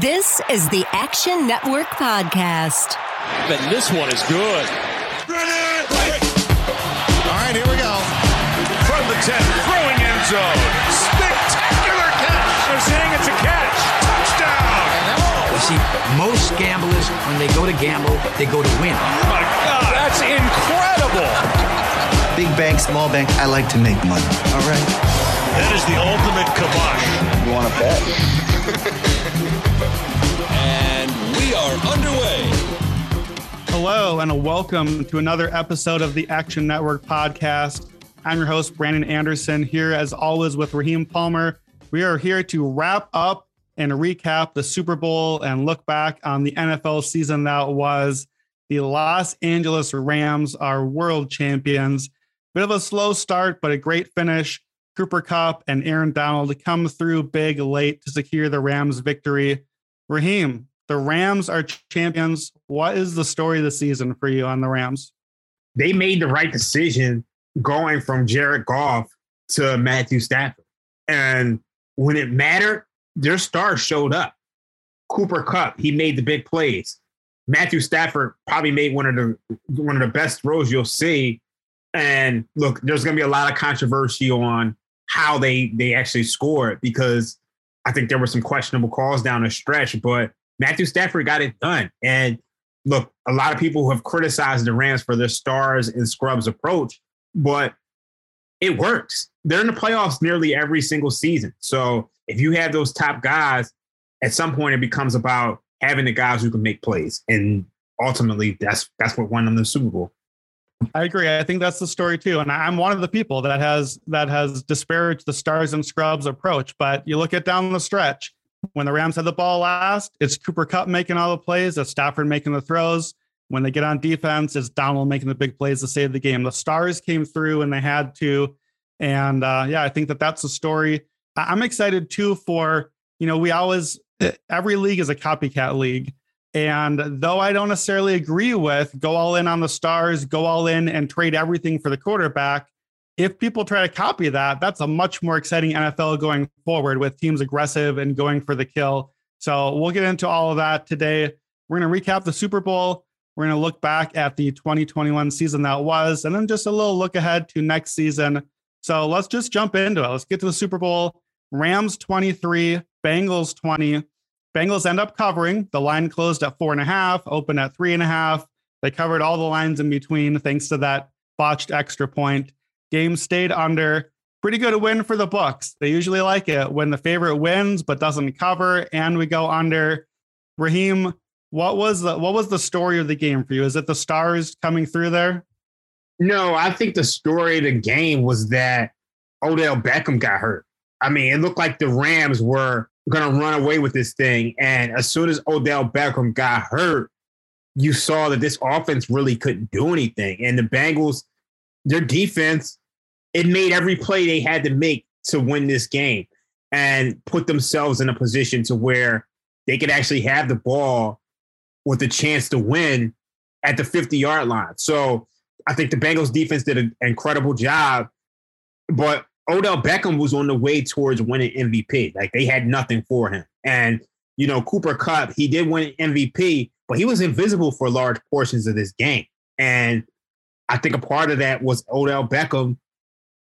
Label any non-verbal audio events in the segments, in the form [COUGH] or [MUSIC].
This is the Action Network Podcast. And this one is good. All right, here we go. From the 10, throwing end zone. Spectacular catch. They're saying it's a catch. Touchdown. You see, most gamblers, when they go to gamble, they go to win. Oh my God, that's incredible. Big bank, small bank, I like to make money. All right. That is the ultimate kibosh. You want to bet? And we are underway. Hello, and welcome to another episode of the Action Network podcast. I'm your host, Brandon Anderson, here as always with Raheem Palmer. We are here to wrap up and recap the Super Bowl and look back on the NFL season that was. The Los Angeles Rams are world champions. Bit of a slow start, but a great finish. Cooper Kupp and Aaron Donald come through big late to secure the Rams victory. Raheem, the Rams are champions. What is the story of the season for you on the Rams? They made the right decision going from Jared Goff to Matthew Stafford. And when it mattered, their stars showed up. Cooper Kupp, he made the big plays. Matthew Stafford probably made one of the one of the best throws you'll see. And look, there's going to be a lot of controversy on how they they actually scored because I think there were some questionable calls down the stretch, but Matthew Stafford got it done. And look, a lot of people have criticized the Rams for their stars and scrubs approach, but it works. They're in the playoffs nearly every single season. So if you have those top guys, at some point it becomes about having the guys who can make plays. And ultimately that's that's what won them the Super Bowl. I agree. I think that's the story too. And I'm one of the people that has that has disparaged the stars and scrubs approach. But you look at down the stretch, when the Rams had the ball last, it's Cooper Kupp making all the plays, it's Stafford making the throws. When they get on defense, it's Donald making the big plays to save the game. The stars came through and they had to. And uh, yeah, I think that that's the story. I'm excited too for, you know, we always, every league is a copycat league. And though I don't necessarily agree with go all in on the stars, go all in and trade everything for the quarterback, if people try to copy that, that's a much more exciting NFL going forward with teams aggressive and going for the kill. So we'll get into all of that today. We're going to recap the Super Bowl. We're going to look back at the 2021 season that was, and then just a little look ahead to next season. So let's just jump into it. Let's get to the Super Bowl. Rams 23, Bengals 20. Bengals end up covering. The line closed at four and a half, opened at three and a half. They covered all the lines in between thanks to that botched extra point. Game stayed under. Pretty good win for the books. They usually like it when the favorite wins but doesn't cover, and we go under. Raheem, what was the what was the story of the game for you? Is it the stars coming through there? No, I think the story of the game was that Odell Beckham got hurt. I mean, it looked like the Rams were going to run away with this thing. And as soon as Odell Beckham got hurt, you saw that this offense really couldn't do anything. And the Bengals, their defense, it made every play they had to make to win this game and put themselves in a position to where they could actually have the ball with a chance to win at the 50 yard line. So I think the Bengals defense did an incredible job. But Odell Beckham was on the way towards winning MVP. Like they had nothing for him. And, you know, Cooper Kupp, he did win MVP, but he was invisible for large portions of this game. And I think a part of that was Odell Beckham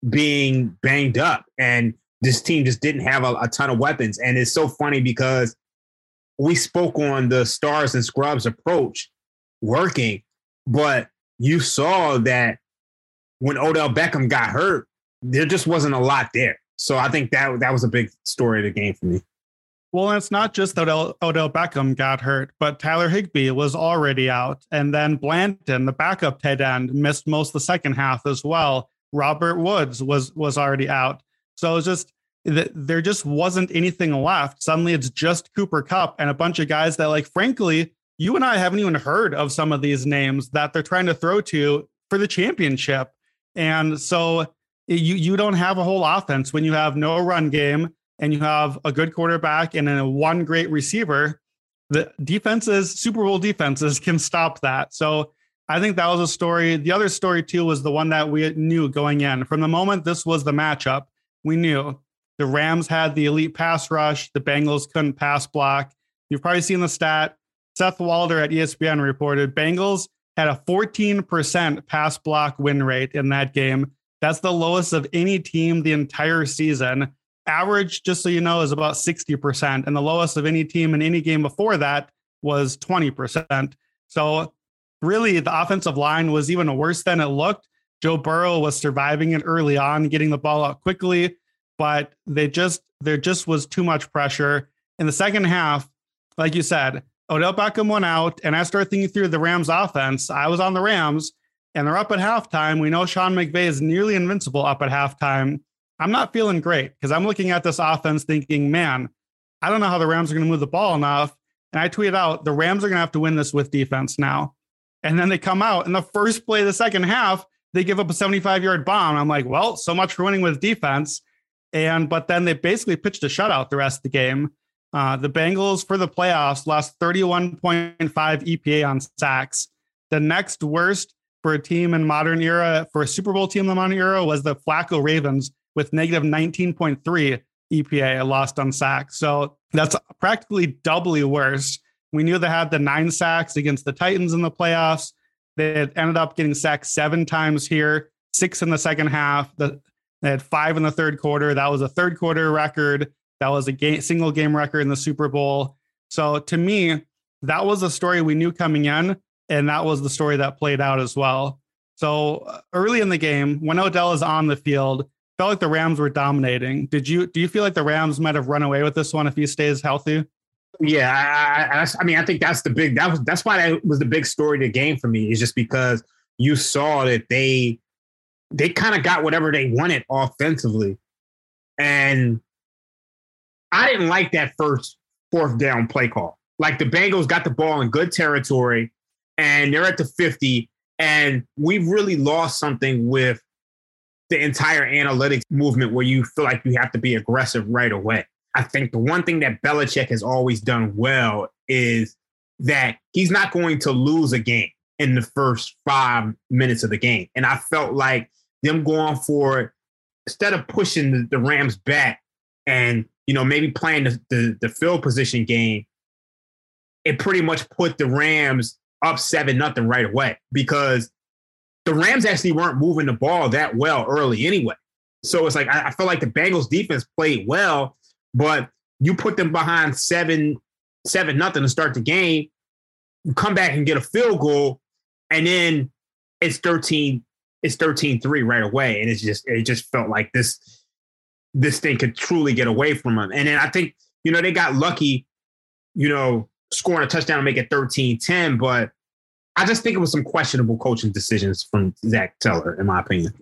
being banged up. And this team just didn't have a, a ton of weapons. And it's so funny because we spoke on the stars and scrubs approach working, but you saw that when Odell Beckham got hurt, there just wasn't a lot there. So I think that that was a big story of the game for me. Well, it's not just that Odell, Odell Beckham got hurt, but Tyler Higbee was already out. And then Blanton, the backup tight end, missed most of the second half as well. Robert Woods was was already out. So it's just that there just wasn't anything left. Suddenly it's just Cooper Kupp and a bunch of guys that, like, frankly, you and I haven't even heard of some of these names that they're trying to throw to for the championship. And so you you don't have a whole offense when you have no run game and you have a good quarterback and then a one great receiver. The defenses, Super Bowl defenses, can stop that. So I think that was a story. The other story too was the one that we knew going in from the moment this was the matchup. We knew the Rams had the elite pass rush. The Bengals couldn't pass block. You've probably seen the stat. Seth Walder at ESPN reported Bengals had a 14% pass block win rate in that game. That's the lowest of any team the entire season. Average, just so you know, is about 60%. And the lowest of any team in any game before that was 20%. So, really, the offensive line was even worse than it looked. Joe Burrow was surviving it early on, getting the ball out quickly, but they just, there just was too much pressure. In the second half, like you said, Odell Beckham went out, and I started thinking through the Rams offense. I was on the Rams, and they're up at halftime. We know Sean McVay is nearly invincible up at halftime. I'm not feeling great because I'm looking at this offense thinking, man, I don't know how the Rams are going to move the ball enough. And I tweet out, the Rams are going to have to win this with defense now. And then they come out in the first play of the second half, they give up a 75 yard bomb. I'm like, well, so much for winning with defense. And but then they basically pitched a shutout the rest of the game. Uh, the Bengals for the playoffs lost 31.5 EPA on sacks. The next worst for a team in modern era, for a Super Bowl team in the modern era, was the Flacco Ravens with negative 19.3 EPA lost on sacks. So that's practically doubly worse. We knew they had the nine sacks against the Titans in the playoffs. They ended up getting sacked seven times here, six in the second half. The, they had five in the third quarter. That was a third quarter record. That was a game, single game record in the Super Bowl. So to me, that was a story we knew coming in, and that was the story that played out as well. So uh, early in the game, when Odell is on the field, felt like the Rams were dominating. Did you do you feel like the Rams might have run away with this one if he stays healthy? Yeah, I, I, I mean, I think that's the big that was that's why that was the big story of the game for me is just because you saw that they they kind of got whatever they wanted offensively, and I didn't like that first fourth down play call. Like the Bengals got the ball in good territory, and they're at the fifty, and we've really lost something with the entire analytics movement where you feel like you have to be aggressive right away. I think the one thing that Belichick has always done well is that he's not going to lose a game in the first five minutes of the game. And I felt like them going for instead of pushing the, the Rams back and, you know, maybe playing the, the, the field position game, it pretty much put the Rams up seven nothing right away because the Rams actually weren't moving the ball that well early anyway. So it's like I, I like the Bengals defense played well, but you put them behind seven, seven nothing to start the game, you come back and get a field goal, and then it's 13, it's 13-3 right away. And it's just it just felt like this this thing could truly get away from them. And then I think, you know, they got lucky, you know, scoring a touchdown and make it 13-10, but I just think it was some questionable coaching decisions from Zac Taylor, in my opinion.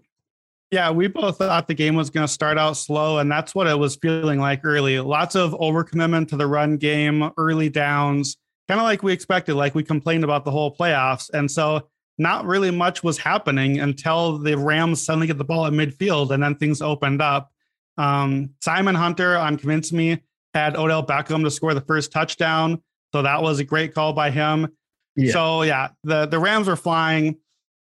Yeah, we both thought the game was going to start out slow, and that's what it was feeling like early. Lots of overcommitment to the run game, early downs, kind of like we expected, like we complained about the whole playoffs. And so, not really much was happening until the Rams suddenly get the ball at midfield, and then things opened up. Um, Simon Hunter on Convince Me had Odell Beckham to score the first touchdown. So that was a great call by him. Yeah. So yeah, the the Rams were flying.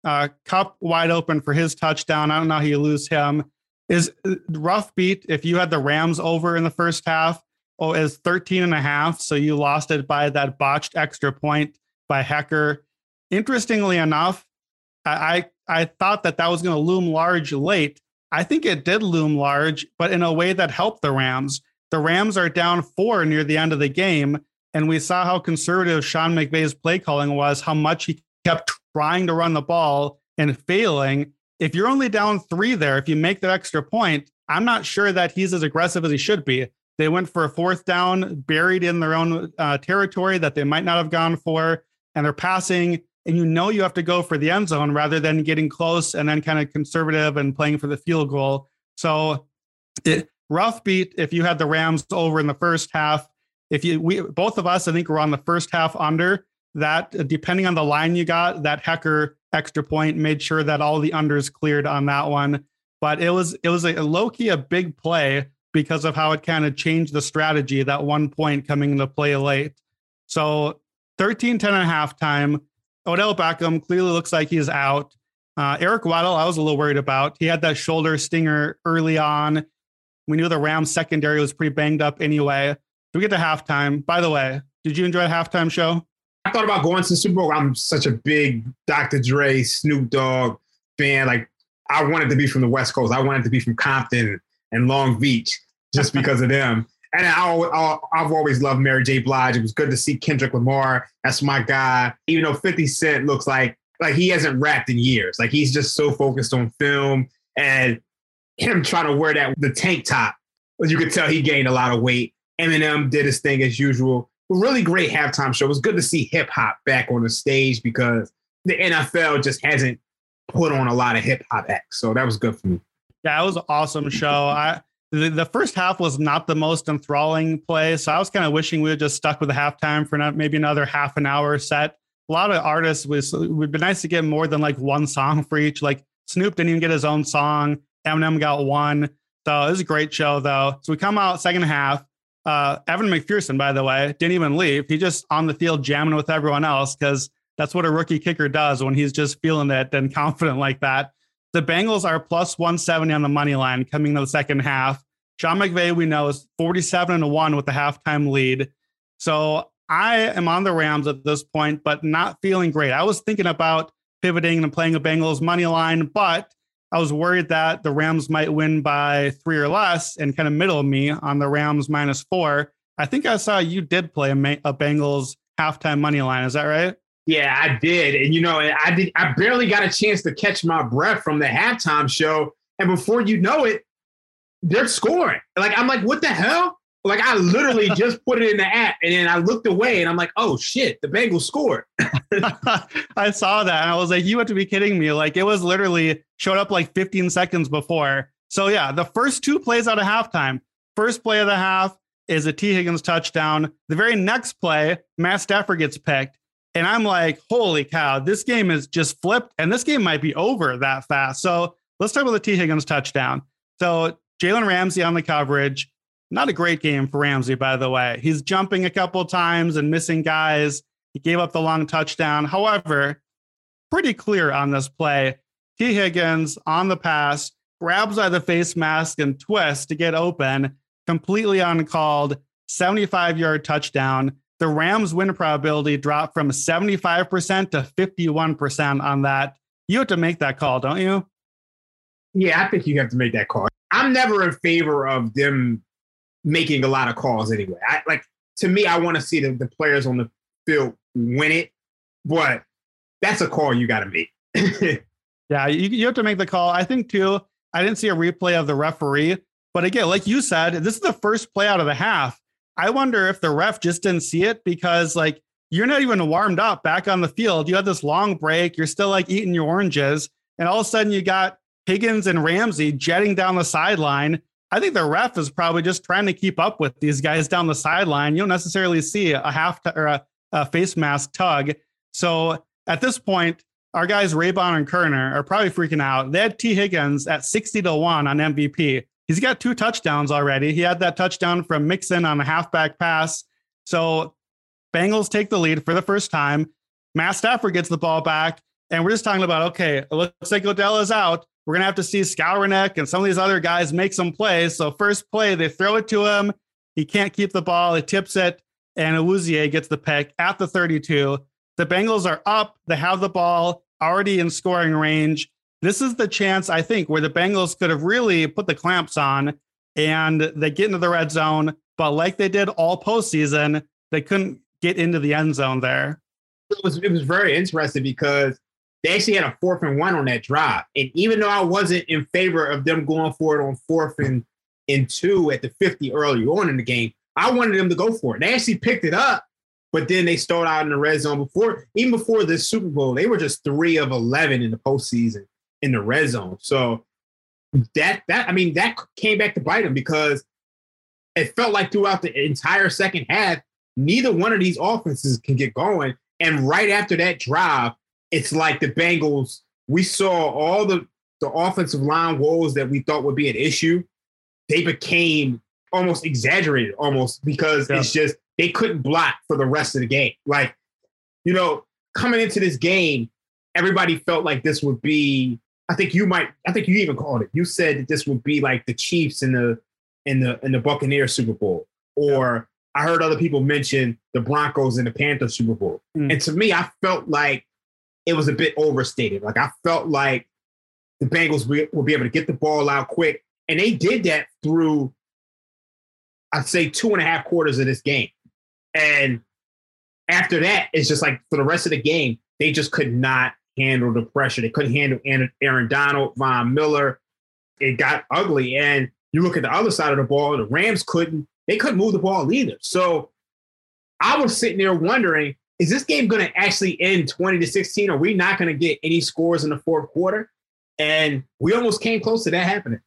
Uh, Kupp wide open for his touchdown. I don't know how you lose him. Is rough beat if you had the Rams over in the first half. Oh, is 13 and a half. So you lost it by that botched extra point by Hekker. Interestingly enough, I, I, I thought that that was going to loom large late. I think it did loom large, but in a way that helped the Rams. The Rams are down four near the end of the game. And we saw how conservative Sean McVay's play calling was, how much he kept trying to run the ball and failing. If you're only down three there, if you make that extra point, I'm not sure that he's as aggressive as he should be. They went for a fourth down, buried in their own uh, territory that they might not have gone for, and they're passing. And you know you have to go for the end zone rather than getting close and then kind of conservative and playing for the field goal. So, it, rough beat if you had the Rams over in the first half if you we both of us, I think we're on the first half under that. Depending on the line you got, that Hekker extra point made sure that all the unders cleared on that one. But it was it was a low key a big play because of how it kind of changed the strategy. That one point coming into play late. So 13 10 and a half time. Odell Beckham clearly looks like he's out. Uh, Eric Weddle, I was a little worried about. He had that shoulder stinger early on. We knew the Rams secondary was pretty banged up anyway we get to halftime. By the way, Did you enjoy the halftime show? I thought about going to the Super Bowl. I'm such a big Dr. Dre, Snoop Dogg fan. Like I wanted to be from the West Coast. I wanted to be from Compton and Long Beach just [LAUGHS] because of them. And I, have always loved Mary J. Blige. It was good to see Kendrick Lamar. That's my guy. Even though 50 Cent looks like like he hasn't rapped in years. Like he's just so focused on film and him trying to wear that the tank top. You could tell, he gained a lot of weight. Eminem did his thing as usual. Really great halftime show. It was good to see hip hop back on the stage because the NFL just hasn't put on a lot of hip hop acts. So that was good for me. Yeah, it was an awesome show. I the, the first half was not the most enthralling play, so I was kind of wishing we had just stuck with the halftime for not, maybe another half an hour set. A lot of artists was would be nice to get more than like one song for each. Like Snoop didn't even get his own song. Eminem got one. So it was a great show though. So we come out second half. Uh, Evan McPherson, by the way, didn't even leave. He just on the field jamming with everyone else because that's what a rookie kicker does when he's just feeling it and [LAUGHS] confident like that. The Bengals are plus 170 on the money line coming to the second half. Sean McVay, we know, is 47 to 1 with the halftime lead. So I am on the Rams at this point, but not feeling great. I was thinking about pivoting and playing a Bengals money line, but I was worried that the Rams might win by three or less and kind of middle me on the Rams minus four. I think I saw you did play a, a Bengals halftime money line. Is that right? Yeah, I did. And you know, I did I barely got a chance to catch my breath from the halftime show. And before you know it, they're scoring. Like I'm like, what the hell? Like I literally [LAUGHS] just put it in the app and then I looked away and I'm like, oh shit, the Bengals scored. [LAUGHS] I saw that and I was like, you have to be kidding me. Like it was literally showed up like 15 seconds before. So yeah, the first two plays out of halftime. First play of the half is a Tee Higgins touchdown. The very next play, Matt Stafford gets picked. And I'm like, holy cow, this game is just flipped and this game might be over that fast. So let's talk about the Tee Higgins touchdown. So Jalen Ramsey on the coverage. Not a great game for Ramsey, by the way. He's jumping a couple times and missing guys. He gave up the long touchdown. However, pretty clear on this play. Tee Higgins on the pass grabs by the face mask and twists to get open, completely uncalled, 75 yard touchdown the Rams win probability dropped from 75% to 51% on that. You have to make that call, don't you? Yeah, I think you have to make that call. I'm never in favor of them making a lot of calls anyway. I like to me, I want to see the, the players on the field win it, but that's a call you got to make. [LAUGHS] yeah, you, you have to make the call. I think too. I didn't see a replay of the referee, but again, like you said, this is the first play out of the half. I wonder if the ref just didn't see it because like you're not even warmed up back on the field. You had this long break. You're still like eating your oranges. And all of a sudden you got Higgins and Ramsey jetting down the sideline. I think the ref is probably just trying to keep up with these guys down the sideline. You don't necessarily see a half t- or a, a, face mask tug. So at this point, our guys Raybon and Koerner are probably freaking out. They had Tee Higgins at 60 to 1 on MVP. He's got two touchdowns already. He had that touchdown from Mixon on a halfback pass. So Bengals take the lead for the first time. Matt Stafford gets the ball back. And we're just talking about, okay, it looks like Odell is out. We're going to have to see Skowronek and some of these other guys make some plays. So, first play, they throw it to him. He can't keep the ball. He tips it, and Awuzie gets the pick at the 32. The Bengals are up. They have the ball already in scoring range this is the chance I think where the Bengals could have really put the clamps on and they get into the red zone, but like they did all postseason, they couldn't get into the end zone there. It was it was very interesting because they actually had a fourth and one on that drive. And even though I wasn't in favor of them going for it on fourth and, and two at the 50 early on in the game, I wanted them to go for it. They actually picked it up, but then they stalled out in the red zone before, even before the Super Bowl, they were just three of 11 in the postseason in the red zone. So that that I mean that came back to bite them because it felt like throughout the entire second half, neither one of these offenses can get going. And right after that drive, it's like the Bengals. We saw all the the offensive line woes that we thought would be an issue. They became almost exaggerated, almost because yeah. it's just they couldn't block for the rest of the game. Like, you know, coming into this game, everybody felt like this would be I think you might. I think you even called it. You said that this would be like the Chiefs in the in the in the Buccaneers Super Bowl, or I heard other people mention the Broncos and the Panthers Super Bowl. Mm. And to me, I felt like it was a bit overstated. Like I felt like the Bengals will be able to get the ball out quick. And they did that through, I'd say, two and a half quarters of this game. And after that, it's just like for the rest of the game, they just could not handle the pressure. They couldn't handle Aaron Donald, Von Miller. It got ugly. And you look at the other side of the ball, the Rams couldn't, they couldn't move the ball either. So I was sitting there wondering, is this game going to actually end 20 to 16? Are we not going to get any scores in the fourth quarter? And we almost came close to that happening.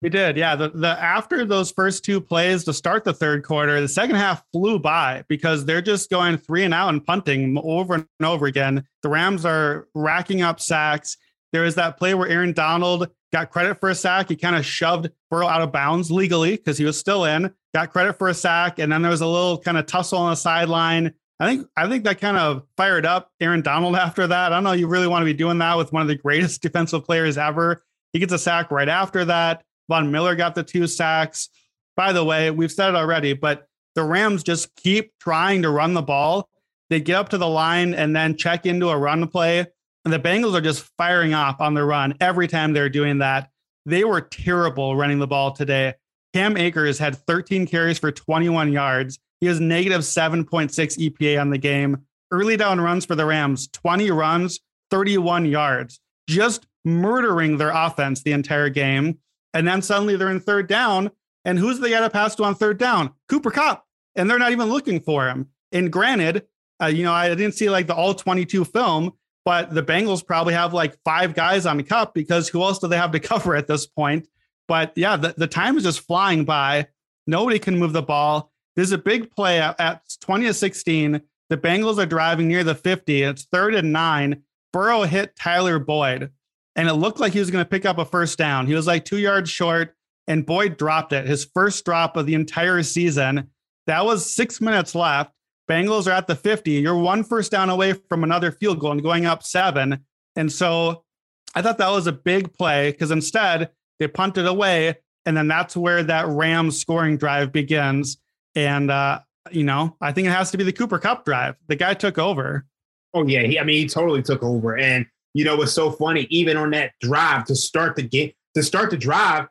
We did, yeah. The, the after those first two plays to start the third quarter, the second half flew by because they're just going three and out and punting over and over again. The Rams are racking up sacks. There was that play where Aaron Donald got credit for a sack. He kind of shoved Burrow out of bounds legally because he was still in. Got credit for a sack, and then there was a little kind of tussle on the sideline. I think I think that kind of fired up Aaron Donald [LAUGHS] after that. I don't know. You really want to be doing that with one of the greatest [LAUGHS] defensive players ever. He gets a sack right after that. Von Miller got the two sacks. By the way, we've said it already, but the Rams just keep trying to run the ball. They get up to the line and then check into a run play. And the Bengals are just firing off on the run every time they're doing that. They were terrible running the ball today. Cam Akers had 13 carries for 21 yards. He has negative 7.6 EPA on the game. Early down runs for the Rams, 20 runs, 31 yards, just murdering their offense the entire game. And then suddenly they're in third down. And who's the guy to pass to on third down? Cooper Kupp. And they're not even looking for him. And granted, uh, you know, I didn't see like the all 22 film, but the Bengals probably have like five guys on Kupp because who else do they have to [LAUGHS] cover at this point? But yeah, the, the time is just flying by. Nobody can move the ball. There's a big play at, at 20 to 16. The Bengals are driving near the 50. It's third and nine. Burrow hit Tyler Boyd, and it looked like he was going to pick up a first down. He was like two yards short, and Boyd dropped it. His first drop of the entire season. That was six minutes left. Bengals are at the 50. You're one first down away from another field goal and going up seven. And so I thought that was a big play because instead they punted away. And then that's where that Rams scoring drive begins. And, uh, you know, I think it has to be the Cooper Kupp drive. The guy took over. Oh yeah, he, I mean, he totally took over. And you know, what's so funny, even on that drive to start the game, to start the drive,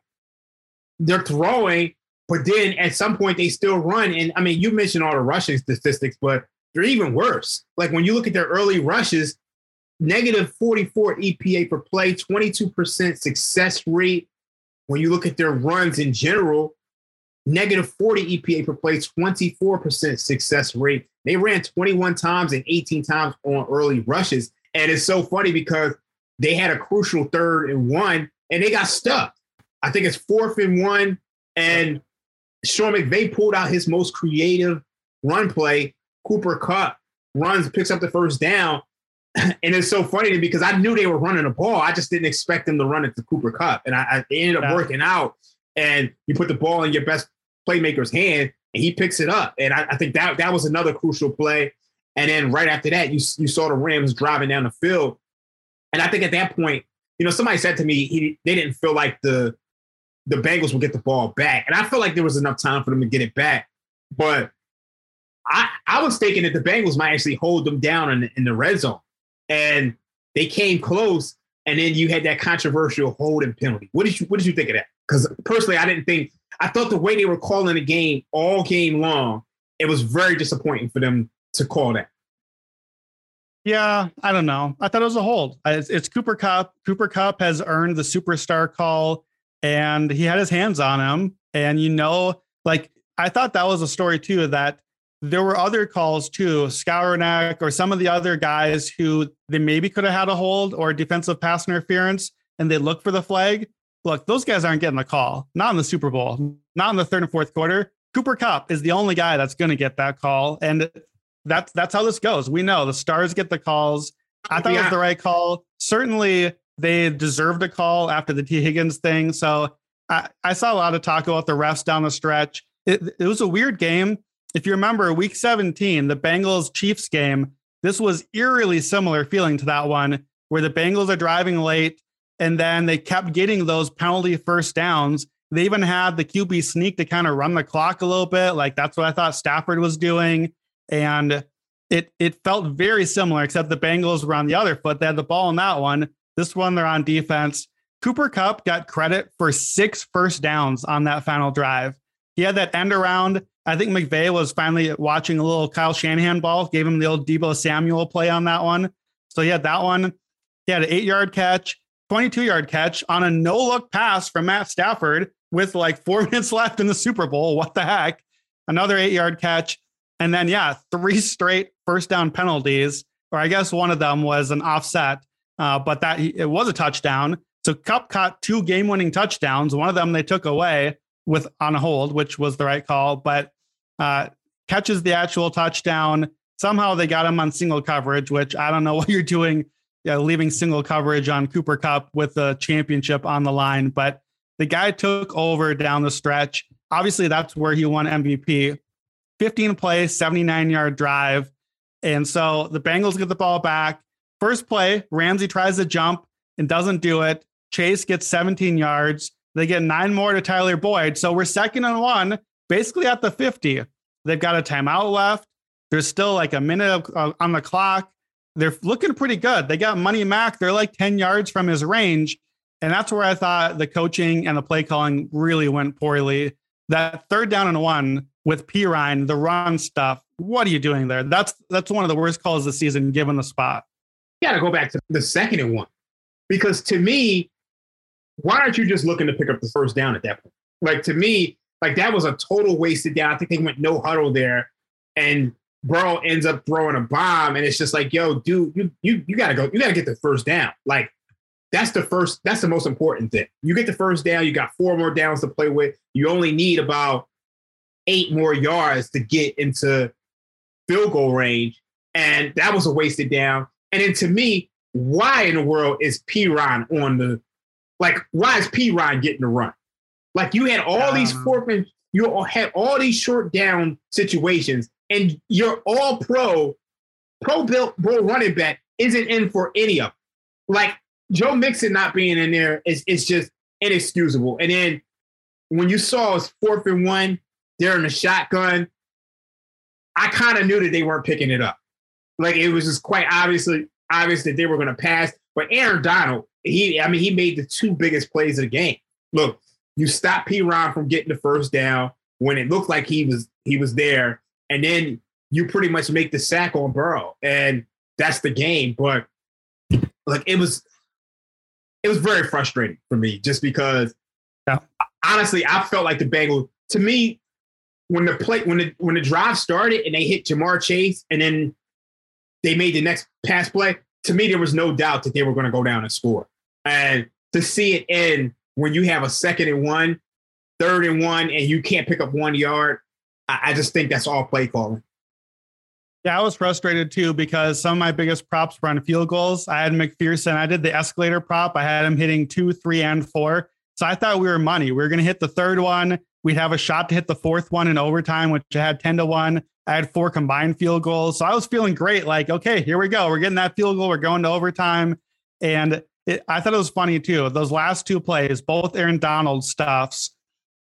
they're throwing, but then at some point they still run. And I mean, you mentioned all the rushing statistics, but they're even worse. Like when you look at their early rushes, negative 44 EPA per play, 22% success rate. When you look at their runs in general, negative 40 EPA per play, 24% success rate. They ran 21 times and 18 times on early rushes. And it's so funny because they had a crucial third and one and they got stuck. I think it's fourth and one. And Sean McVay pulled out his most creative run play. Cooper Kupp runs, picks up the first down. [CLEARS THROAT] And it's so funny to me because I knew they were running the ball. I just didn't expect them to run it to Cooper Kupp. And I, I it ended up Yeah. working out. And you put the ball in your best playmaker's hand and he picks it up. And I, I think that that was another crucial play. And then right after that, you you saw the Rams driving down the field. And I think at that point, you know, somebody said to me he, they didn't feel like the the Bengals would get the ball back. And I felt like there was enough time for them to get it back. But I I was thinking that the Bengals might actually hold them down in, in the red zone. And they came close. And then you had that controversial holding penalty. What did you what did you think of that? Because personally, I didn't think I thought the way they were calling the game all game long, it was very disappointing for them to call that. Yeah, I don't know. I thought it was a hold. It's, it's Cooper Kupp. Cooper Kupp has earned the superstar call, and he had his hands on him. And you know, like I thought that was a story too. That there were other calls too, Skowronek or some of the other guys who they maybe could have had a hold or defensive pass interference, and they look for the flag. Look, those guys aren't getting the call. Not in the Super Bowl. Not in the third and fourth quarter. Cooper Kupp is the only guy that's going to get that call, and that's that's how this goes. We know the stars get the calls. I thought it was the right call. Certainly, they deserved a call after the Tee Higgins thing. So I, I saw a lot of talk about the refs down the stretch. It, it was a weird game. If you remember, Week 17, the Bengals Chiefs game. This was eerily similar feeling to that one, where the Bengals are driving late, and then they kept getting those penalty first downs. They even had the QB sneak to kind of run the clock a little bit. Like that's what I thought Stafford was doing. And it it felt very similar, except the Bengals were on the other foot. They had the ball in that one. This one, they're on defense. Cooper Kupp got credit for six first downs on that final drive. He had that end around. I think McVay was finally watching a little Kyle Shanahan ball, gave him the old Deebo Samuel play on that one. So he had that one. He had an eight yard catch, 22 yard catch on a no look pass from Matt Stafford with like four [LAUGHS] minutes left in the Super Bowl. What the heck? Another eight yard catch. And then, yeah, three straight first down penalties, or I guess one of them was an offset, uh, but that it was a touchdown. So Kupp caught two game winning touchdowns. One of them they took away with on a hold, which was the right call, but uh, catches the actual touchdown. Somehow they got him on single coverage, which I don't know [LAUGHS] what you're doing, know, leaving single coverage on Cooper Kupp with the championship on the line. But the guy took over down the stretch. Obviously, that's where he won MVP. 15 play, 79 yard drive. And so the Bengals get the ball back. First play, Ramsey tries to jump and doesn't do it. Chase gets 17 yards. They get nine more to Tyler Boyd. So we're second and one, basically at the 50. They've got a timeout left. There's still like a minute uh, on the clock. They're looking pretty good. They got Money Mac. They're like 10 yards from his range. And that's where I thought the coaching and the play calling really went poorly. That third down and one with Perine, the run stuff. What are you doing there? That's that's one of the worst calls this season, given the spot. You got to go back to the second and one because to me, why aren't you just looking to pick up the first down at that point? Like to me, like that was a total wasted down. I think they went no huddle there, and Burrow ends up throwing a bomb, and it's just like, yo, dude, you you you gotta go, you gotta get the first down. Like that's the first, that's the most important thing. You get the first down, you got four more downs to play with. You only need about eight more yards to get into field goal range, and that was a wasted down. And then to me, why in the world is Perine on the like, why is Perine getting the run? Like you had all um, these fourth and you all had all these short down situations, and you're all pro, pro built pro running back isn't in for any of them. Like Joe Mixon not being in there is is just inexcusable. And then when you saw us fourth and one, they're in the shotgun. I kind of knew that they weren't picking it up. Like it was just quite obviously obvious that they were going to pass. But Aaron Donald, he, I mean, he made the two biggest plays of the game. Look, you stop Perine from getting the first down when it looked like he was he was there, and then you pretty much make the sack on Burrow, and that's the game. But like it was, it was very frustrating for me just because. Yeah. Honestly, I felt like the Bengals. To me, when the play when the when the drive started and they hit Ja'Marr Chase, and then they made the next pass play, to me, there was no doubt that they were going to go down and score. And to see it end when you have a second and one, third and one, and you can't pick up one yard, I, just think that's all play calling. Yeah, I was frustrated too because some of my biggest props were on field goals. I had McPherson. I did the escalator prop. I had him hitting two, three, and four. So I thought we were money. We were going to hit the third one. We'd have a shot to hit the fourth one in overtime, which I had 10 to 1. I had four combined field goals. So I was feeling great. Like, okay, here we go. We're getting that field goal. We're going to overtime. And it, I thought it was funny too. Those last two plays, both Aaron Donald stuffs,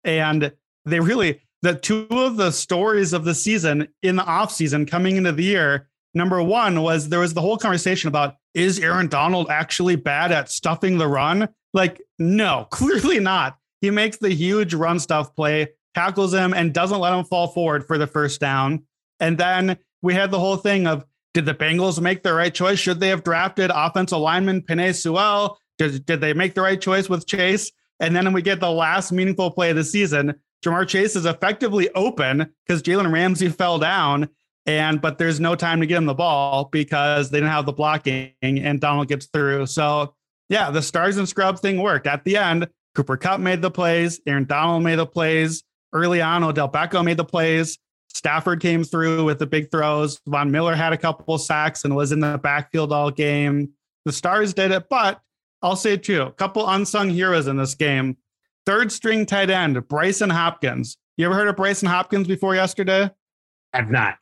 and they really, the two of the stories of the season in the offseason coming into the year. Number one was there was the whole conversation about is Aaron Donald actually bad at stuffing the run? Like, no, [LAUGHS] clearly not. He makes the huge run stuff play tackles him and doesn't let him fall forward for the first down. And then we had the whole thing of did the Bengals make the right choice? Should they have drafted offensive lineman Penei Sewell? Did, did they make the right choice with Chase? And then we get the last meaningful play of the season. Ja'Marr Chase is effectively open because Jalen Ramsey [LAUGHS] fell down. And but there's no time to get him the ball because they didn't have the blocking and Donald gets through. So yeah, the stars and scrubs thing worked. At the end, Cooper Kupp made the plays, Aaron Donald made the plays early on, Odell Beckham made the plays. Stafford came through with the big throws. Von Miller had a couple sacks and was in the backfield all game. The Stars did it, but I'll say too, a couple unsung heroes in this game. Third string tight end, Brycen Hopkins. You ever heard of Brycen Hopkins before yesterday? I've not.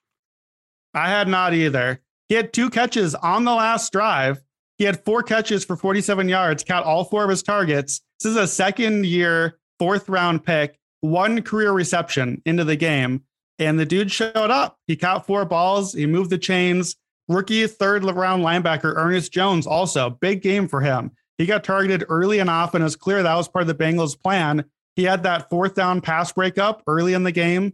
I had not either. He had two catches on the last drive. He had four catches for 47 yards, caught all four of his targets. This is a second year fourth round pick, one career reception into the game. And the dude showed up. He caught four balls. He moved the chains. Rookie third round linebacker Ernest Jones, also big game for him. He got targeted early enough, and often. Clear that was part of the Bengals' plan. He had that fourth down pass breakup early in the game.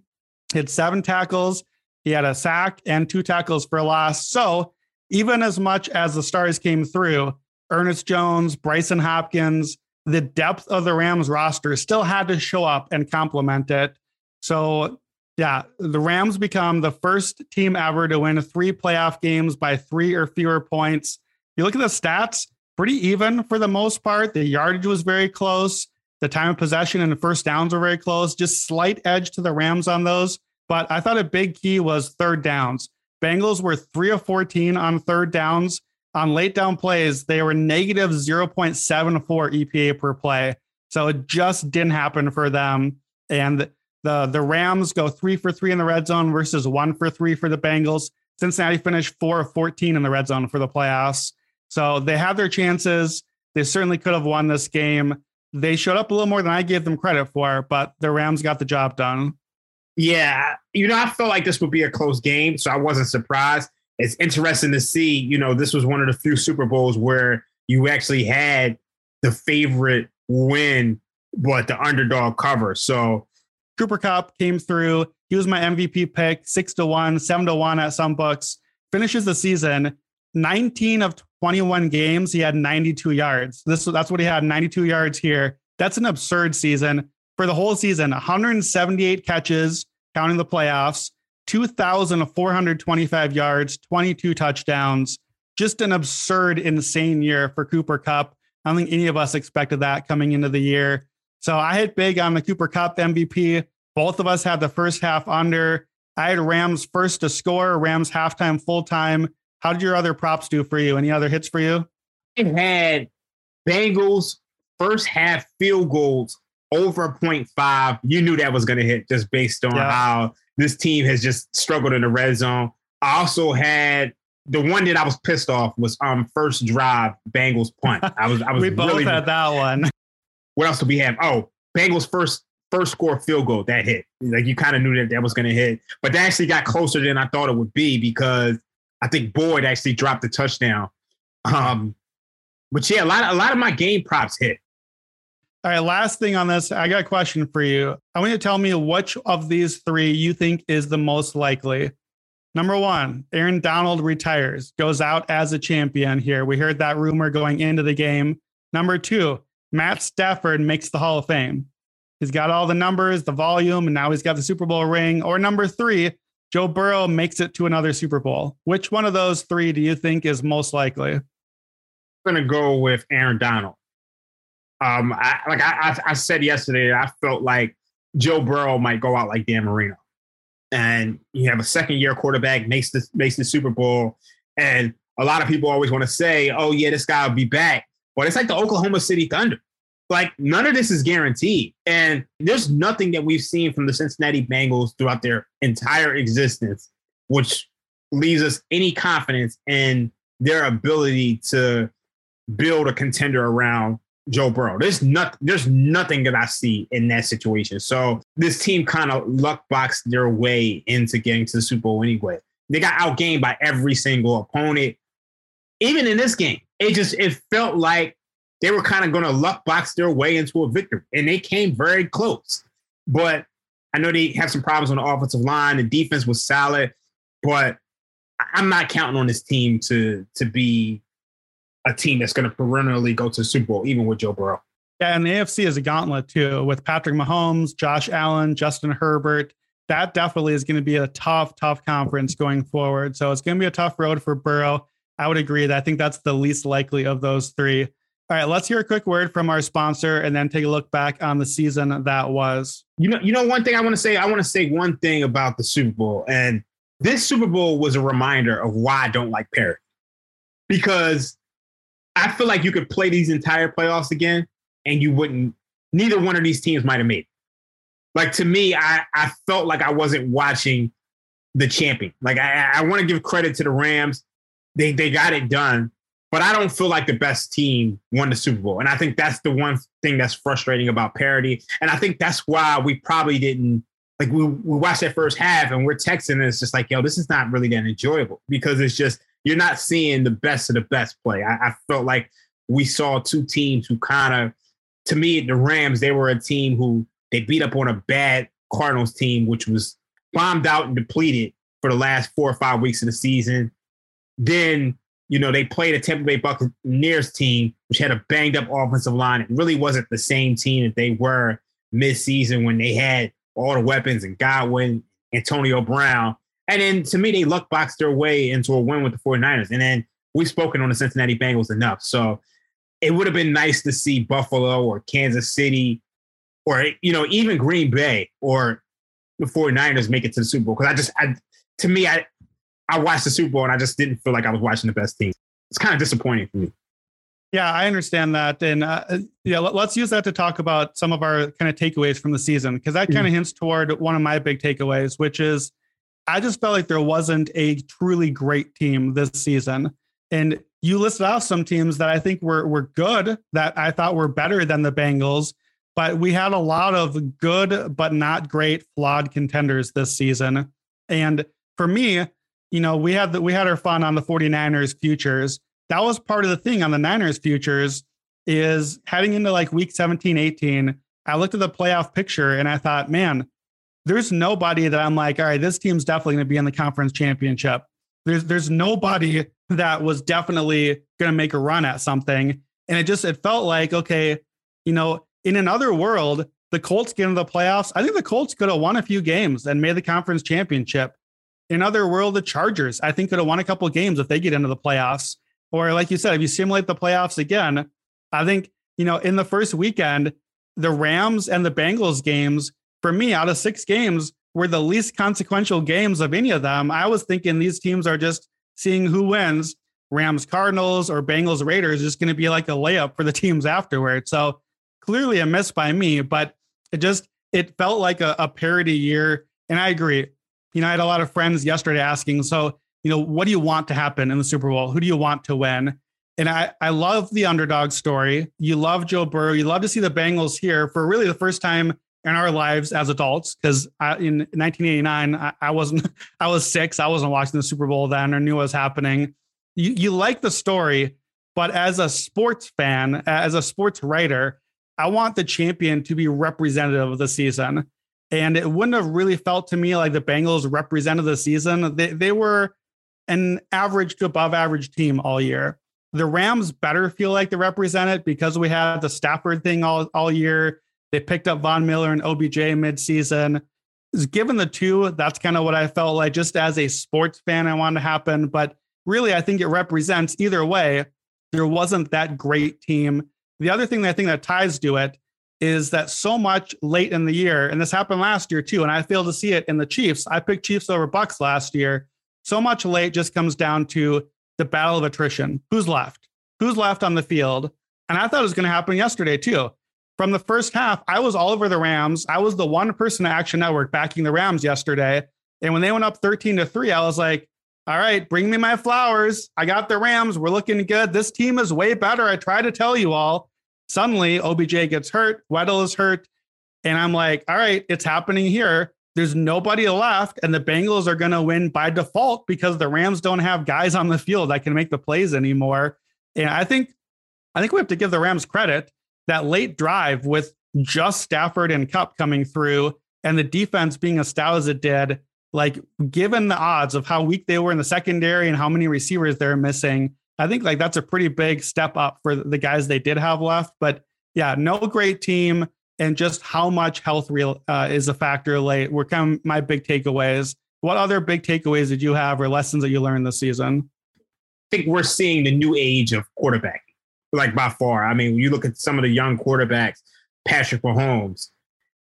He had seven tackles. He had a sack and two tackles for loss. So even as much as the stars came through, Ernest Jones, Brycen Hopkins, the depth of the Rams roster still had to show up and complement it. So, yeah, the Rams become the first team ever to win three playoff games by three or fewer points. You look at the stats, pretty even for the most part. The yardage was very close. The time of possession and the first downs were very close, just slight edge to the Rams on those. But I thought a big key was third downs. Bengals were three of 14 on third downs. On late down plays, they were negative 0.74 EPA per play. So it just didn't happen for them. And the, the Rams go three for three in the red zone versus one for three for the Bengals. Cincinnati finished four of 14 in the red zone for the playoffs. So they have their chances. They certainly could have won this game. They showed up a little more than I gave them credit for, but the Rams got the job done. Yeah, you know, I felt like this would be a close game, so I wasn't surprised. It's interesting to see, you know, this was one of the few Super Bowls where you actually had the favorite win, but the underdog cover. So Cooper Kupp came through. He was my MVP pick, six to one, seven to one at some books. Finishes the season 19 of 21 games. He had 92 yards. This that's what he had 92 yards here. That's an absurd season for the whole season 178 catches, counting the playoffs, 2,425 yards, 22 touchdowns. Just an absurd, insane year for Cooper Kupp. I don't think any of us expected that coming into the year. So I hit big on the Cooper Kupp MVP. Both of us had the first half under. I had Rams first to score, Rams halftime, full time. How did your other props do for you? Any other hits for you? It had Bengals first half field goals over 0.5. You knew that was going to hit just based on yeah. how this team has just struggled in the red zone. I also had the one that I was pissed off was um first drive Bengals punt. I was I [LAUGHS] was we both really, had that one. [LAUGHS] What else did we have? Oh, Bengals first first score field goal that hit. Like you kind of knew that that was going to hit, but that actually got closer than I thought it would be because I think Boyd actually dropped the touchdown. Um, but yeah, a lot of, a lot of my game props hit. All right, last thing on this, I got a question for you. I want you to tell me which of these three you think is the most likely. Number one, Aaron Donald retires, goes out as a champion here. We heard that rumor going into the game. Number two, Matt Stafford makes the Hall of Fame. He's got all the numbers, the volume, and now he's got the Super Bowl ring. Or number three, Joe Burrow makes it to another Super Bowl. Which one of those three do you think is most likely? I'm going to go with Aaron Donald. Um, I, like I, I said yesterday, I felt like Joe Burrow might go out like Dan Marino, and you have a second year quarterback makes the makes the Super Bowl, and a lot of people always want to say, "Oh yeah, this guy will be back," but it's like the Oklahoma City Thunder. Like none of this is guaranteed, and there's nothing that we've seen from the Cincinnati Bengals throughout their entire existence, which leaves us any confidence in their ability to build a contender around Joe Burrow. There's not there's nothing that I see in that situation. So this team kind of luck boxed their way into getting to the Super Bowl anyway. They got outgained by every single opponent. Even in this game, it just it felt like they were kind of going to luck box their way into a victory, and they came very close. But I know they have some problems on the offensive line. The defense was solid, but I'm not counting on this team to to be a team that's going to perennially go to the Super Bowl, even with Joe Burrow. Yeah, and the AFC is a gauntlet too, with Patrick Mahomes, Josh Allen, Justin Herbert. That definitely is going to be a tough, tough conference going forward. So it's going to be a tough road for Burrow. I would agree that I think that's the least likely of those three. All right, let's hear a quick word from our sponsor and then take a look back on the season that was. You know, you know one thing I want to say, I want to say one thing about the Super Bowl. And this Super Bowl was a reminder of why I don't like parity. Because I feel like you could play these entire playoffs again and you wouldn't, neither one of these teams might have made it. Like to me, I, I felt like I wasn't watching the champion. Like I, I want to give credit to the Rams. They they got it done. But I don't feel like the best team won the Super Bowl. And I think that's the one thing that's frustrating about parity. And I think that's why we probably didn't like we, we watched that first half and we're texting and it's just like, yo, this is not really that enjoyable because it's just you're not seeing the best of the best play. I, I felt like we saw two teams who kind of to me, the Rams, they were a team who they beat up on a bad Cardinals team, which was bombed out and depleted for the last four or five weeks of the season. Then you know, they played a Tampa Bay Buccaneers team, which had a banged up offensive line. It really wasn't the same team that they were mid-season when they had all the weapons and Godwin, Antonio Brown. And then to me, they luck boxed their way into a win with the 49ers. And then we've spoken on the Cincinnati Bengals enough. So it would have been nice to see Buffalo or Kansas City or, you know, even Green Bay or the 49ers make it to the Super Bowl. Because I just, I, to me, I, I watched the Super Bowl and I just didn't feel like I was watching the best team. It's kind of disappointing for me. Yeah, I understand that, and uh, yeah, let, us use that to talk about some of our kind of takeaways from the season because that kind of mm-hmm. hints toward one of my big takeaways, which is I just felt like there wasn't a truly great team this season, and you listed off some teams that I think were were good that I thought were better than the Bengals, but we had a lot of good but not great flawed contenders this season, and for me, you know, we had the, we had our fun on the 49ers futures. That was part of the thing on the Niners futures is heading into like week 17, 18. I looked at the playoff picture and I thought, man, there's nobody that I'm like, all right, this team's definitely going to be in the conference championship. There's there's nobody that was definitely going to make a run at something. And it just it felt like, okay, you know, in another world, the Colts get into the playoffs. I think the Colts could have won a few games and made the conference championship in other world, the Chargers, I think, could have won a couple games if they get into the playoffs. Or, like you said, if you simulate the playoffs again, I think, you know, in the first weekend, the Rams and the Bengals games, for me, out of six games, were the least consequential games of any of them. I was thinking these teams are just seeing who wins. Rams Cardinals or Bengals Raiders is going to be like a layup for the teams afterward. So clearly a miss by me, but it just it felt like a, a parody year. And I agree you know, I had a lot of friends yesterday asking, so, you know, what do you want to happen in the Super Bowl? Who do you want to win? And I, I love the underdog story. You love Joe Burrow. You love to see the Bengals here for really the first time in our lives as adults. Because in 1989, I, I, wasn't, [LAUGHS] I was six. I wasn't watching the Super Bowl then or knew what was happening. You, you like the story, but as a sports fan, as a sports writer, I want the champion to be representative of the season. And it wouldn't have really felt to me like the Bengals represented the season. They, they were an average to above average team all year. The Rams better feel like they represent it because we had the Stafford thing all, all year. They picked up Von Miller and OBJ midseason. Given the two, that's kind of what I felt like just as a sports fan, I wanted to happen. But really, I think it represents either way. There wasn't that great team. The other thing that I think that ties to it is that so much late in the year, and this happened last year too, and I failed to see it in the Chiefs. I picked Chiefs over Bucks last year. So much late just comes down to the battle of attrition. Who's left? Who's left on the field? And I thought it was going to happen yesterday too. From the first half, I was all over the Rams. I was the one person at Action Network backing the Rams yesterday. And when they went up 13 to 3, I was like, all right, bring me my flowers. I got the Rams. We're looking good. This team is way better. I try to tell you all. Suddenly, OBJ gets hurt, Weddle is hurt. And I'm like, all right, it's happening here. There's nobody left, and the Bengals are going to win by default because the Rams don't have guys on the field that can make the plays anymore. And I think, I think we have to give the Rams credit that late drive with just Stafford and Kupp coming through, and the defense being as stout as it did. Like, given the odds of how weak they were in the secondary and how many receivers they're missing, I think like that's a pretty big step up for the guys they did have left. But yeah, no great team, and just how much health real uh, is a factor late. Were kind of my big takeaways. What other big takeaways did you have or lessons that you learned this season? I think we're seeing the new age of quarterback, like by far. I mean, when you look at some of the young quarterbacks, Patrick Mahomes,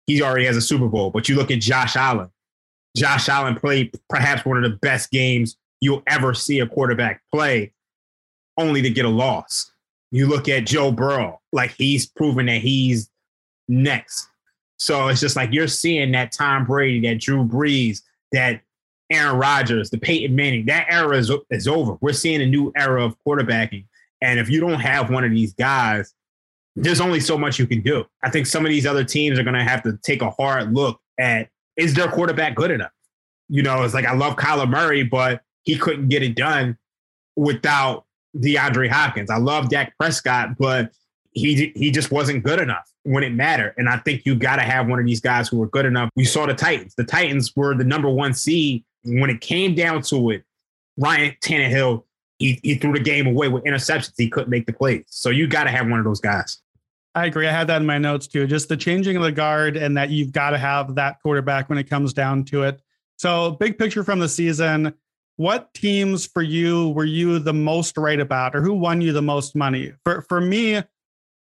he already has a Super Bowl. But you look at Josh Allen. Josh Allen played perhaps one of the best games you'll ever see a quarterback play only to get a loss. You look at Joe Burrow, like he's proven that he's next. So it's just like you're seeing that Tom Brady, that Drew Brees, that Aaron Rodgers, the Peyton Manning, that era is, is over. We're seeing a new era of quarterbacking. And if you don't have one of these guys, there's only so much you can do. I think some of these other teams are going to have to take a hard look at is their quarterback good enough? You know, it's like I love Kyler Murray, but he couldn't get it done without DeAndre Hopkins. I love Dak Prescott, but he he just wasn't good enough when it mattered. And I think you got to have one of these guys who were good enough. We saw the Titans. The Titans were the number one seed when it came down to it. Ryan Tannehill, he, he threw the game away with interceptions. He couldn't make the plays. So you got to have one of those guys. I agree. I had that in my notes too. Just the changing of the guard and that you've got to have that quarterback when it comes down to it. So, big picture from the season, what teams for you were you the most right about or who won you the most money? For for me,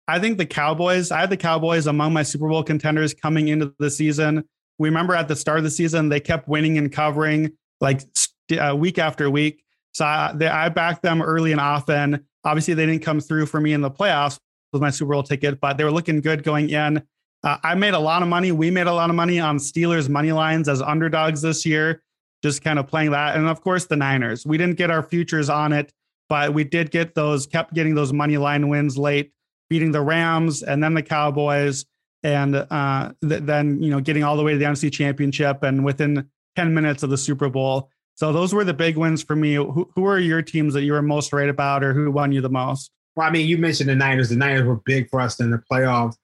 I think the Cowboys, I had the Cowboys among my Super Bowl contenders coming into the season. We remember at the start of the season, they kept winning and covering like uh, week after week. So I, they, I backed them early and often. Obviously, they didn't come through for me in the playoffs with my Super Bowl ticket, but they were looking good going in. Uh, I made a lot of money. We made a lot of money on Steelers money lines as underdogs this year, just kind of playing that. And of course, the Niners. We didn't get our futures on it, but we did get those, kept getting those money line wins late beating the Rams and then the Cowboys, and uh, th- then you know getting all the way to the NFC Championship and within ten minutes of the Super Bowl. So those were the big wins for me. Who, who are your teams that you were most right about, or who won you the most? Well, I mean, you mentioned the Niners. The Niners were big for us in the playoffs.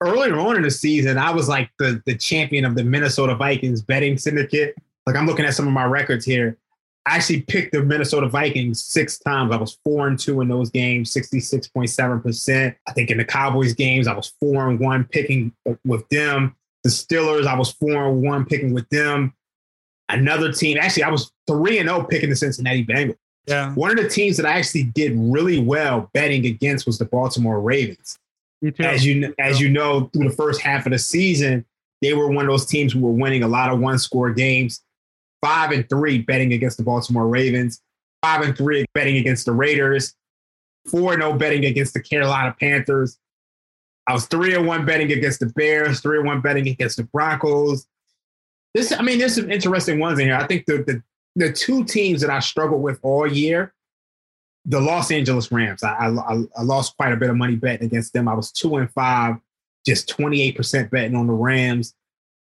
Earlier on in the season, I was like the the champion of the Minnesota Vikings betting syndicate. Like I'm looking at some of my records here. I actually picked the Minnesota Vikings six times. I was four and two in those games, 66.7%. I think in the Cowboys games, I was four and one picking with them. The Steelers, I was four and one picking with them. Another team, actually, I was three and zero oh picking the Cincinnati Bengals. Yeah. One of the teams that I actually did really well betting against was the Baltimore Ravens. You As you as you know, through the first half of the season, they were one of those teams who were winning a lot of one score games five and three betting against the Baltimore Ravens, five and three betting against the Raiders, four and no oh betting against the Carolina Panthers. I was three and one betting against the Bears, three and one betting against the Broncos. This, I mean, there's some interesting ones in here. I think the, the the two teams that I struggled with all year, the Los Angeles Rams. I, I, I lost quite a bit of money betting against them. I was two and five, just 28% betting on the Rams.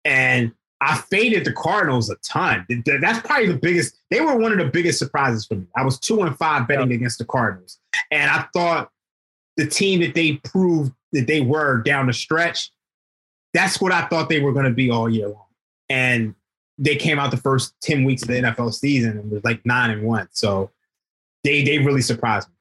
And I faded the Cardinals a ton. That's probably the biggest. They were one of the biggest surprises for me. I was two and five betting yep. against the Cardinals, and I thought the team that they proved that they were down the stretch. That's what I thought they were going to be all year long, and they came out the first ten weeks of the NFL season and was like nine and one. So they they really surprised me.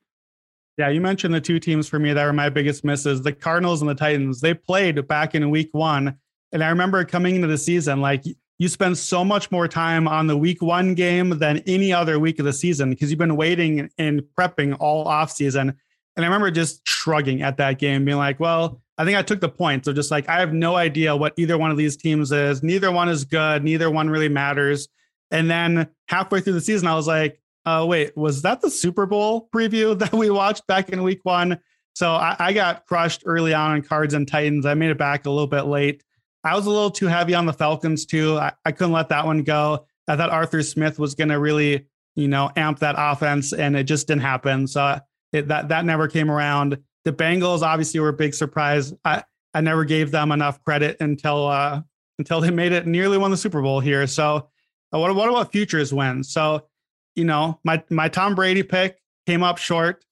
Yeah, you mentioned the two teams for me that were my biggest misses: the Cardinals and the Titans. They played back in Week One and I remember coming into the season, like you spend so much more time on the week one game than any other week of the season because you've been waiting and prepping all off season. And I remember just shrugging at that game, being like, well, I think I took the point. So just like, I have no idea what either one of these teams is. Neither one is good. Neither one really matters. And then halfway through the season, I was like, oh, wait, was that the Super Bowl preview [LAUGHS] that we watched back in week one? So I, I got crushed early on in Cards and Titans. I made it back a little bit late. I was a little too heavy on the Falcons too. I, I couldn't let that one go. I thought Arthur Smith was going to really, you know, amp that offense, and it just didn't happen. So it, that that never came around. The Bengals obviously were a big surprise. I I never gave them enough credit until uh, until they made it nearly won the Super Bowl here. So uh, what what about futures wins? So you know, my my Tom Brady pick came up short.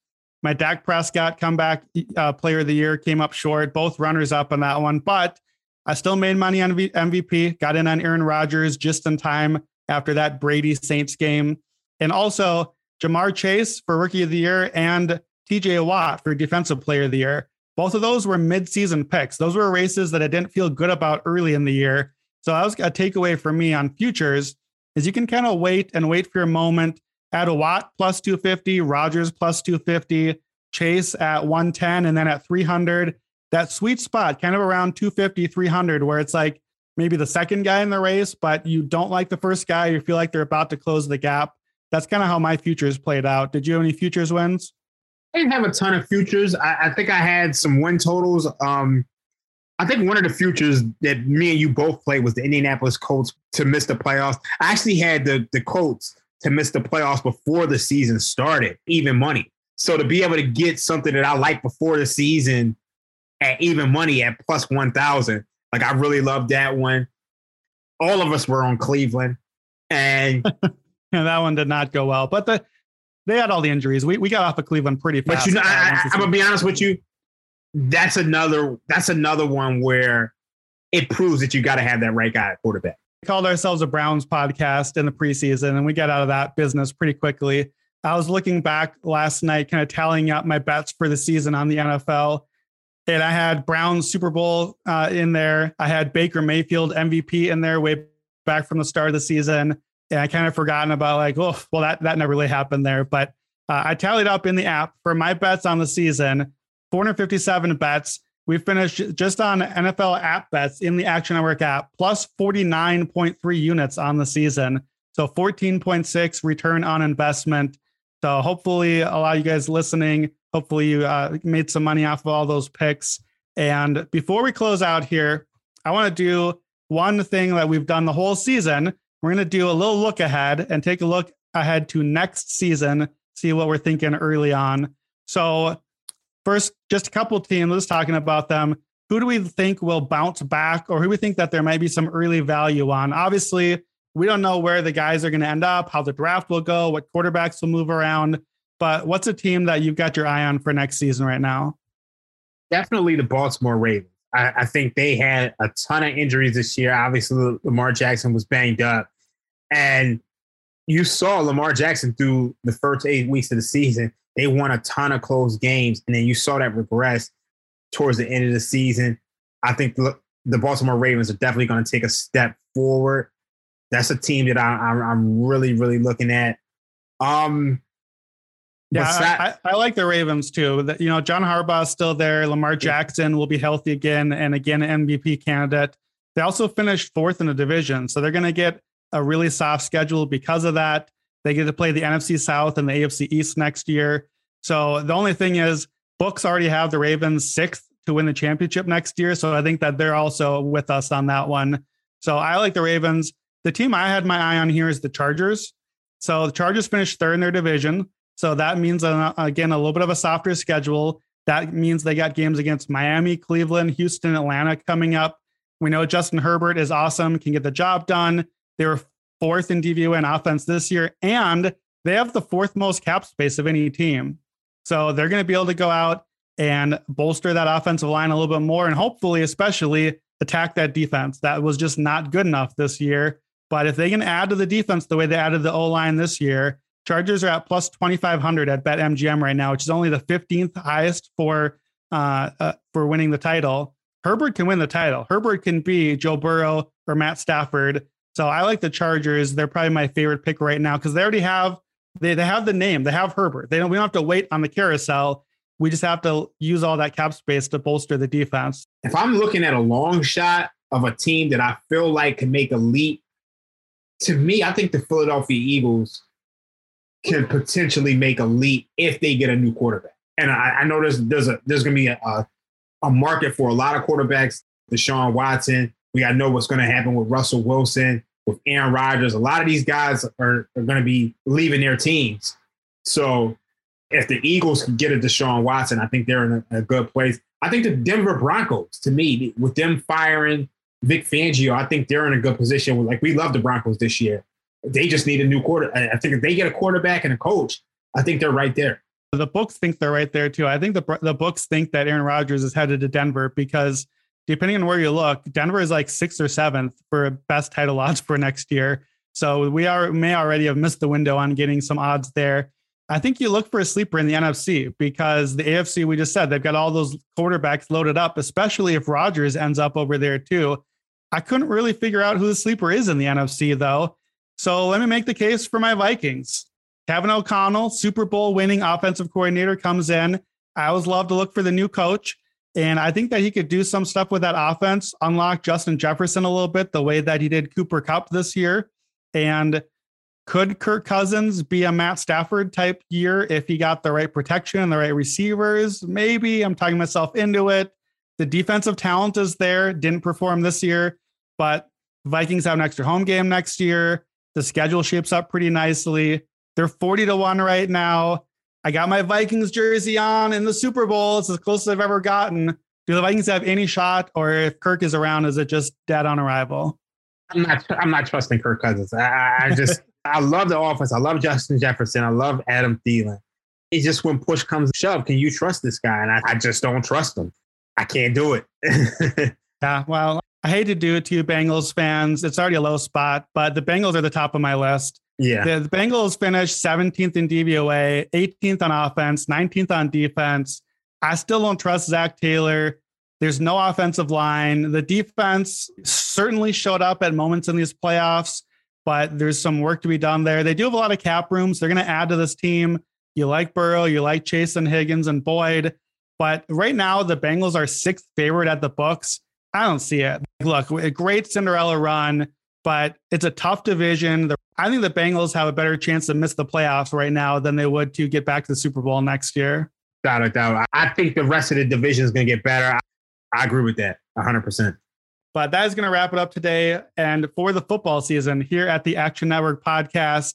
My Dak Prescott comeback uh, player of the year came up short. Both runners up on that one, but I still made money on MVP, got in on Aaron Rodgers just in time after that Brady Saints game. And also Ja'Marr Chase for rookie of the year and TJ Watt for defensive player of the year. Both of those were mid-season picks. Those were races that I didn't feel good about early in the year. So that was a takeaway for me on futures is you can kind of wait and wait for your moment. At a Watt plus 250, Rodgers plus 250, Chase at 110, and then at 300, that sweet spot, kind of around 250, 300, where it's like maybe the second guy in the race, but you don't like the first guy. You feel like they're about to close the gap. That's kind of how my futures played out. Did you have any futures wins? I didn't have a ton of futures. I, I think I had some win totals. Um, I think one of the futures that me and you both played was the Indianapolis Colts to miss the playoffs. I actually had the the Colts to miss the playoffs before the season started, even money. So to be able to get something that I like before the season at even money at plus 1,000, like I really loved that one. All of us were on Cleveland. And [LAUGHS] yeah, that one did not go well. But the they had all the injuries. We we got off of Cleveland pretty fast. But you know, I, I, I'm gonna be honest with you. That's another. That's another one where it proves that you got to have that right guy at quarterback. We called ourselves a Browns podcast in the preseason, and we got out of that business pretty quickly. I was looking back last night, kind of tallying up my bets for the season on the NFL, and I had Browns Super Bowl uh, in there. I had Baker Mayfield MVP in there way back from the start of the season, and I kind of forgotten about like, oh, well, that that never really happened there. But uh, I tallied up in the app for my bets on the season, 457 bets. We finished just on NFL app bets in the Action Network app, plus 49.3 units on the season. So 14.6 return on investment. So hopefully, a lot of you guys listening, hopefully you uh, made some money off of all those picks. And before we close out here, I want to do one thing that we've done the whole season. We're going to do a little look ahead and take a look ahead to next season, see what we're thinking early on. So, first, just a couple teams, let's talking about them. Who do we think will bounce back, or who we think that there might be some early value on? Obviously, we don't know where the guys are going to end up, how the draft will go, what quarterbacks will move around. But what's a team that you've got your eye on for next season right now? Definitely the Baltimore Ravens. I, I think they had a ton of injuries this year. Obviously, Lamar Jackson was banged up, and you saw Lamar Jackson through the first eight weeks of the season. They won a ton of close games, and then you saw that regress towards the end of the season. I think the, Baltimore Ravens are definitely going to take a step forward. That's a team that I, I'm really, really looking at. Um, Yeah, I, I like the Ravens too. That you know, John Harbaugh is still there. Lamar Jackson will be healthy again, and again MVP candidate. They also finished fourth in the division, so they're going to get a really soft schedule because of that. They get to play the NFC South and the AFC East next year. So the only thing is, books already have the Ravens sixth to win the championship next year. So I think that they're also with us on that one. So I like the Ravens. The team I had my eye on here is the Chargers. So the Chargers finished third in their division. So that means, uh, again, a little bit of a softer schedule. That means they got games against Miami, Cleveland, Houston, Atlanta coming up. We know Justin Herbert is awesome, can get the job done. They were fourth in DVOA offense this year, and they have the fourth most cap space of any team. So they're going to be able to go out and bolster that offensive line a little bit more and hopefully, especially, attack that defense. That was just not good enough this year. But if they can add to the defense the way they added the O line this year, Chargers are at plus 2,500 at BetMGM right now, which is only the 15th highest for uh, uh, for winning the title. Herbert can win the title. Herbert can be Joe Burrow or Matt Stafford. So I like the Chargers. They're probably my favorite pick right now because they already have they, they have the name. They have Herbert. They don't we don't have to wait on the carousel. We just have to use all that cap space to bolster the defense. if I'm looking at a long shot of a team that I feel like can make a leap, to me, I think the Philadelphia Eagles can potentially make a leap if they get a new quarterback. And I, I know there's there's a there's gonna be a, a a market for a lot of quarterbacks. Deshaun Watson. We gotta know what's gonna happen with Russell Wilson, with Aaron Rodgers. A lot of these guys are, are gonna be leaving their teams. So if the Eagles can get a Deshaun Watson, I think they're in a, a good place. I think the Denver Broncos, to me, with them firing Vic Fangio, I think they're in a good position. Like we love the Broncos this year. They just need a new quarter. I think if they get a quarterback and a coach, I think they're right there. The books think they're right there too. I think the the books think that Aaron Rodgers is headed to Denver because depending on where you look, Denver is like sixth or seventh for best title odds for next year. So we are may already have missed the window on getting some odds there. I think you look for a sleeper in the NFC because the AFC we just said they've got all those quarterbacks loaded up, especially if Rodgers ends up over there too. I couldn't really figure out who the sleeper is in the NFC though. So let me make the case for my Vikings. Kevin O'Connell, Super Bowl winning offensive coordinator, comes in. I always love to look for the new coach. And I think that he could do some stuff with that offense, unlock Justin Jefferson a little bit, the way that he did Cooper Kupp this year. And could Kirk Cousins be a Matt Stafford type year if he got the right protection and the right receivers? Maybe I'm talking myself into it. The defensive talent is there, didn't perform this year, but Vikings have an extra home game next year. The schedule shapes up pretty nicely. They're 40 to 1 right now. I got my Vikings jersey on in the Super Bowl. It's as close as I've ever gotten. Do the Vikings have any shot, or if Kirk is around, is it just dead on arrival? I'm not. I'm not trusting Kirk Cousins. I, I just. I love the offense. I love Justin Jefferson. I love Adam Thielen. It's just when push comes to shove, can you trust this guy? And I, I just don't trust him. I can't do it. [LAUGHS] yeah. Well, I hate to do it to you, Bengals fans. It's already a low spot, but the Bengals are the top of my list. Yeah. The, the Bengals finished 17th in DVOA, 18th on offense, 19th on defense. I still don't trust Zac Taylor. There's no offensive line. The defense certainly showed up at moments in these playoffs, but there's some work to be done there. They do have a lot of cap rooms. They're going to add to this team. You like Burrow, you like Chase and Higgins and Boyd, but right now the Bengals are sixth favorite at the books. I don't see it. Look, a great Cinderella run, but it's a tough division. I think the Bengals have a better chance to miss the playoffs right now than they would to get back to the Super Bowl next year. Without a doubt. I think the rest of the division is going to get better. I agree with that 100%. But that is going to wrap it up today. And for the football season here at the Action Network podcast,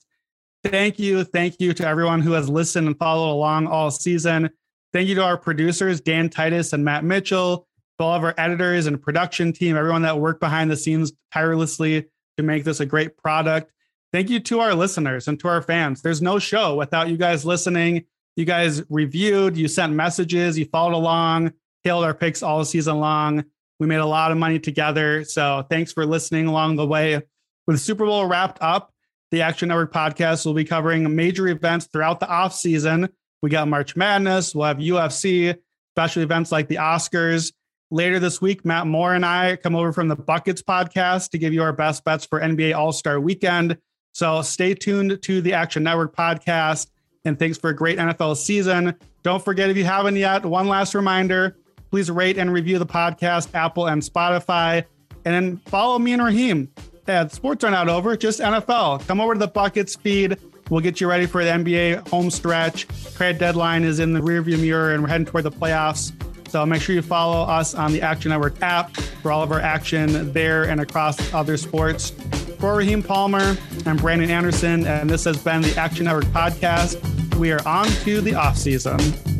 thank you. Thank you to everyone who has listened and followed along all season. Thank you to our producers, Dan Titus and Matt Mitchell, to all of our editors and production team, everyone that worked behind the scenes tirelessly to make this a great product. Thank you to our listeners and to our fans. There's no show without you guys listening. You guys reviewed, you sent messages, you followed along, hailed our picks all season long. We made a lot of money together. So thanks for listening along the way. With Super Bowl wrapped up, the Action Network podcast will be covering major events throughout the off season. We got March Madness, we'll have UFC, special events like the Oscars. Later this week, Matt Moore and I come over from the Buckets podcast to give you our best bets for NBA All Star weekend. So stay tuned to the Action Network podcast. And thanks for a great NFL season. Don't forget, if you haven't yet, one last reminder please rate and review the podcast, Apple and Spotify. And then follow me and Raheem. Yeah, sports are not over, just NFL. Come over to the Buckets feed. We'll get you ready for the NBA home stretch. Trade deadline is in the rearview mirror, and we're heading toward the playoffs. So make sure you follow us on the Action Network app for all of our action there and across other sports. For Raheem Palmer, I'm Brandon Anderson, and this has been the Action Network podcast. We are on to the off season.